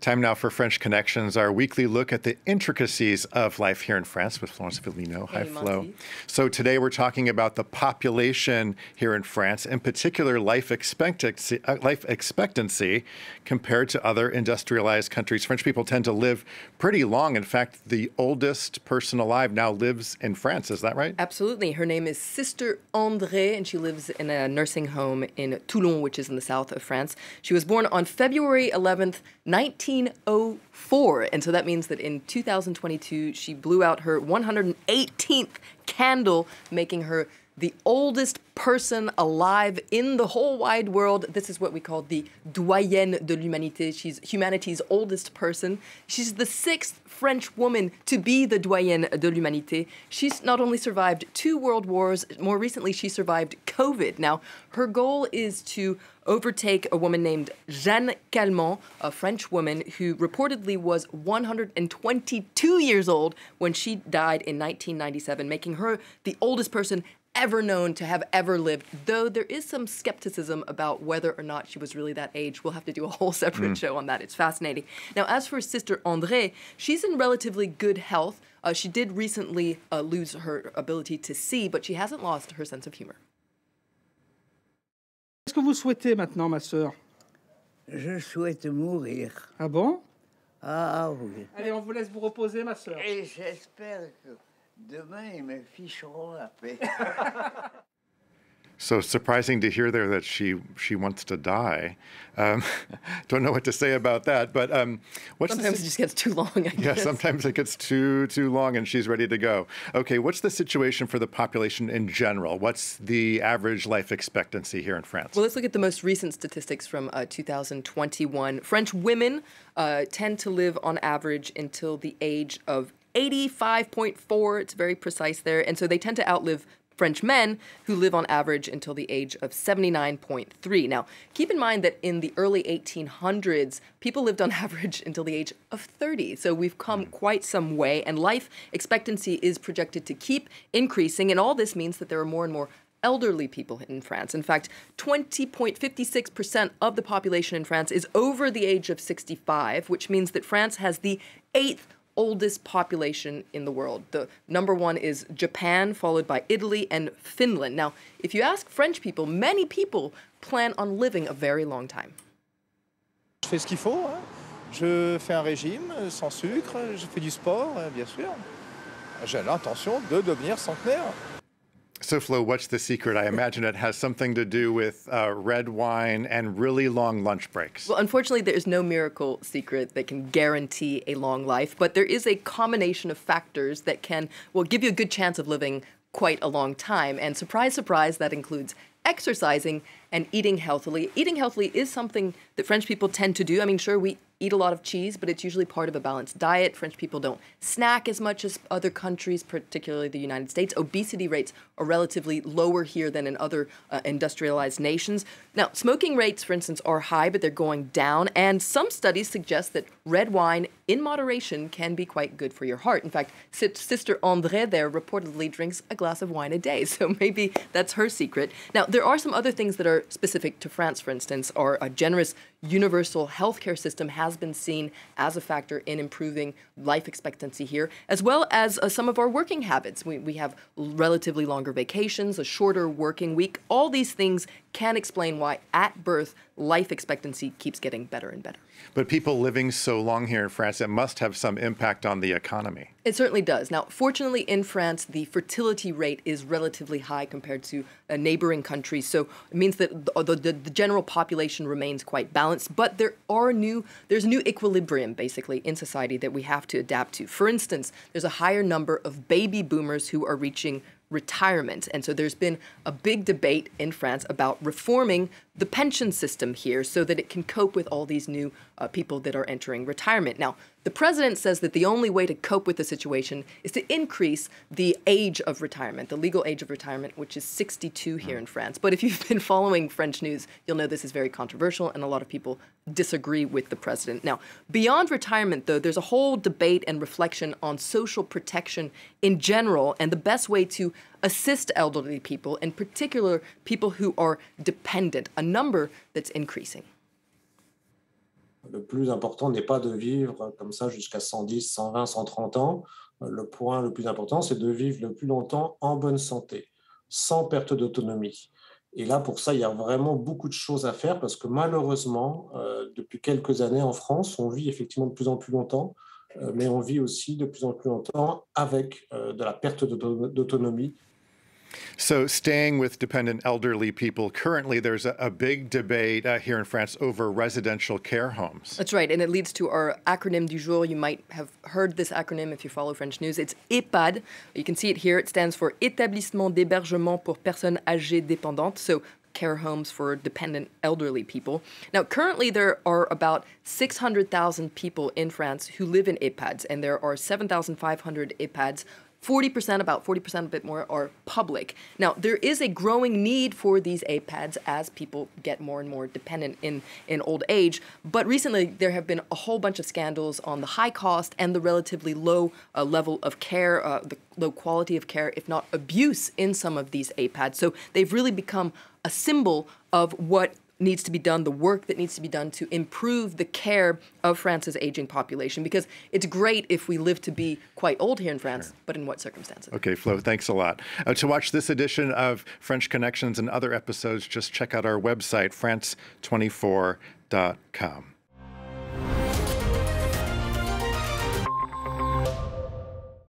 Time now for French Connections, our weekly look at the intricacies of life here in France with Florence Villeminot. Hi, Flo. So today we're talking about the population here in France, in particular life expectancy, uh, life expectancy compared to other industrialized countries. French people tend to live pretty long. In fact, the oldest person alive now lives in France. Is that right? Absolutely. Her name is Sister André, and she lives in a nursing home in Toulon, which is in the south of France. She was born on February 11th, 1904. And so that means that in 2022, she blew out her 118th candle, making her the oldest person alive in the whole wide world. This is what we call the doyenne de l'humanité. She's humanity's oldest person. She's the sixth French woman to be the doyenne de l'humanité. She's not only survived two world wars, more recently, she survived COVID. Now, her goal is to overtake a woman named Jeanne Calment, a French woman who reportedly was 122 years old when she died in 1997, making her the oldest person ever known to have ever lived, though there is some skepticism about whether or not she was really that age. We'll have to do a whole separate show on that. It's fascinating. Now, as for Sister André, she's in relatively good health. Uh, she did recently uh, lose her ability to see, but she hasn't lost her sense of humor. Qu'est-ce que vous souhaitez maintenant, ma sœur Je souhaite mourir. Ah bon Ah oui. Allez, on vous laisse vous reposer, ma sœur. Et j'espère que demain, ils me ficheront la paix. So surprising to hear there that she she wants to die. Um, don't know what to say about that, but um, what's the Sometimes it just gets too long, I Yeah, guess. sometimes it gets too too long and she's ready to go. Okay, what's the situation for the population in general? What's the average life expectancy here in France? Well, let's look at the most recent statistics from uh, 2021. French women uh, tend to live on average until the age of 85.4. It's very precise there. And so they tend to outlive French men who live on average until the age of 79.3. Now, keep in mind that in the early 1800s, people lived on average until the age of 30. So we've come quite some way, and life expectancy is projected to keep increasing. And all this means that there are more and more elderly people in France. In fact, 20.56% of the population in France is over the age of 65, which means that France has the eighth oldest population in the world. The number one is Japan, followed by Italy and Finland. Now, if you ask French people, many people plan on living a very long time. Je fais ce qu'il faut. hein. Je fais un régime euh, sans sucre, je fais du sport, euh, bien sûr. J'ai l'intention de devenir centenaire. So, Flo, what's the secret? I imagine it has something to do with uh, red wine and really long lunch breaks. Well, unfortunately, there is no miracle secret that can guarantee a long life, but there is a combination of factors that can, well, give you a good chance of living quite a long time. And surprise, surprise, that includes exercising and eating healthily. Eating healthily is something that French people tend to do. I mean, sure, we eat a lot of cheese, but it's usually part of a balanced diet. French people don't snack as much as other countries, particularly the United States. Obesity rates are relatively lower here than in other uh, industrialized nations. Now, smoking rates, for instance, are high, but they're going down. And some studies suggest that red wine in moderation can be quite good for your heart. In fact, Sis- Sister André there reportedly drinks a glass of wine a day, so maybe that's her secret. Now, there are some other things that are specific to France, for instance. Our uh, generous universal healthcare system has been seen as a factor in improving life expectancy here, as well as uh, some of our working habits. We, we have relatively longer vacations, a shorter working week. All these things can explain why at birth life expectancy keeps getting better and better. But people living so long here in France, it must have some impact on the economy. It certainly does. Now, fortunately, in France, the fertility rate is relatively high compared to uh, neighboring countries. So it means that the, the, the, the general population remains quite balanced. But there are new, there's a new equilibrium basically in society that we have to adapt to. For instance, there's a higher number of baby boomers who are reaching retirement. And so there's been a big debate in France about reforming the pension system here so that it can cope with all these new uh, people that are entering retirement. Now, the president says that the only way to cope with the situation is to increase the age of retirement, the legal age of retirement, which is 62 here in France. But if you've been following French news, you'll know this is very controversial and a lot of people disagree with the president. Now, beyond retirement, though, there's a whole debate and reflection on social protection in general and the best way to assist elderly people, in particular people who are dependent, a number that's increasing. Le plus important n'est pas de vivre comme ça jusqu'à 110, 120, 130 ans. Le point le plus important, c'est de vivre le plus longtemps en bonne santé, sans perte d'autonomie. Et là, pour ça, il y a vraiment beaucoup de choses à faire parce que malheureusement, euh, depuis quelques années en France, on vit effectivement de plus en plus longtemps, euh, mais on vit aussi de plus en plus longtemps avec euh, de la perte d'autonomie So, staying with dependent elderly people, currently there's a, a big debate uh, here in France over residential care homes. That's right, and it leads to our acronym du jour. You might have heard this acronym if you follow French news. It's EHPAD. You can see it here. It stands for Établissement d'hébergement pour personnes âgées dépendantes. So, care homes for dependent elderly people. Now, currently, there are about 600,000 people in France who live in EHPADs, and there are 7,500 EHPADs 40%, about 40%, a bit more, are public. Now, there is a growing need for these EHPADs as people get more and more dependent in, in old age. But recently, there have been a whole bunch of scandals on the high cost and the relatively low uh, level of care, uh, the low quality of care, if not abuse, in some of these EHPADs. So they've really become a symbol of what needs to be done, the work that needs to be done to improve the care of France's aging population. Because it's great if we live to be quite old here in France, sure. but in what circumstances? Okay, Flo, thanks a lot. Uh, to watch this edition of French Connections and other episodes, just check out our website, france24.com.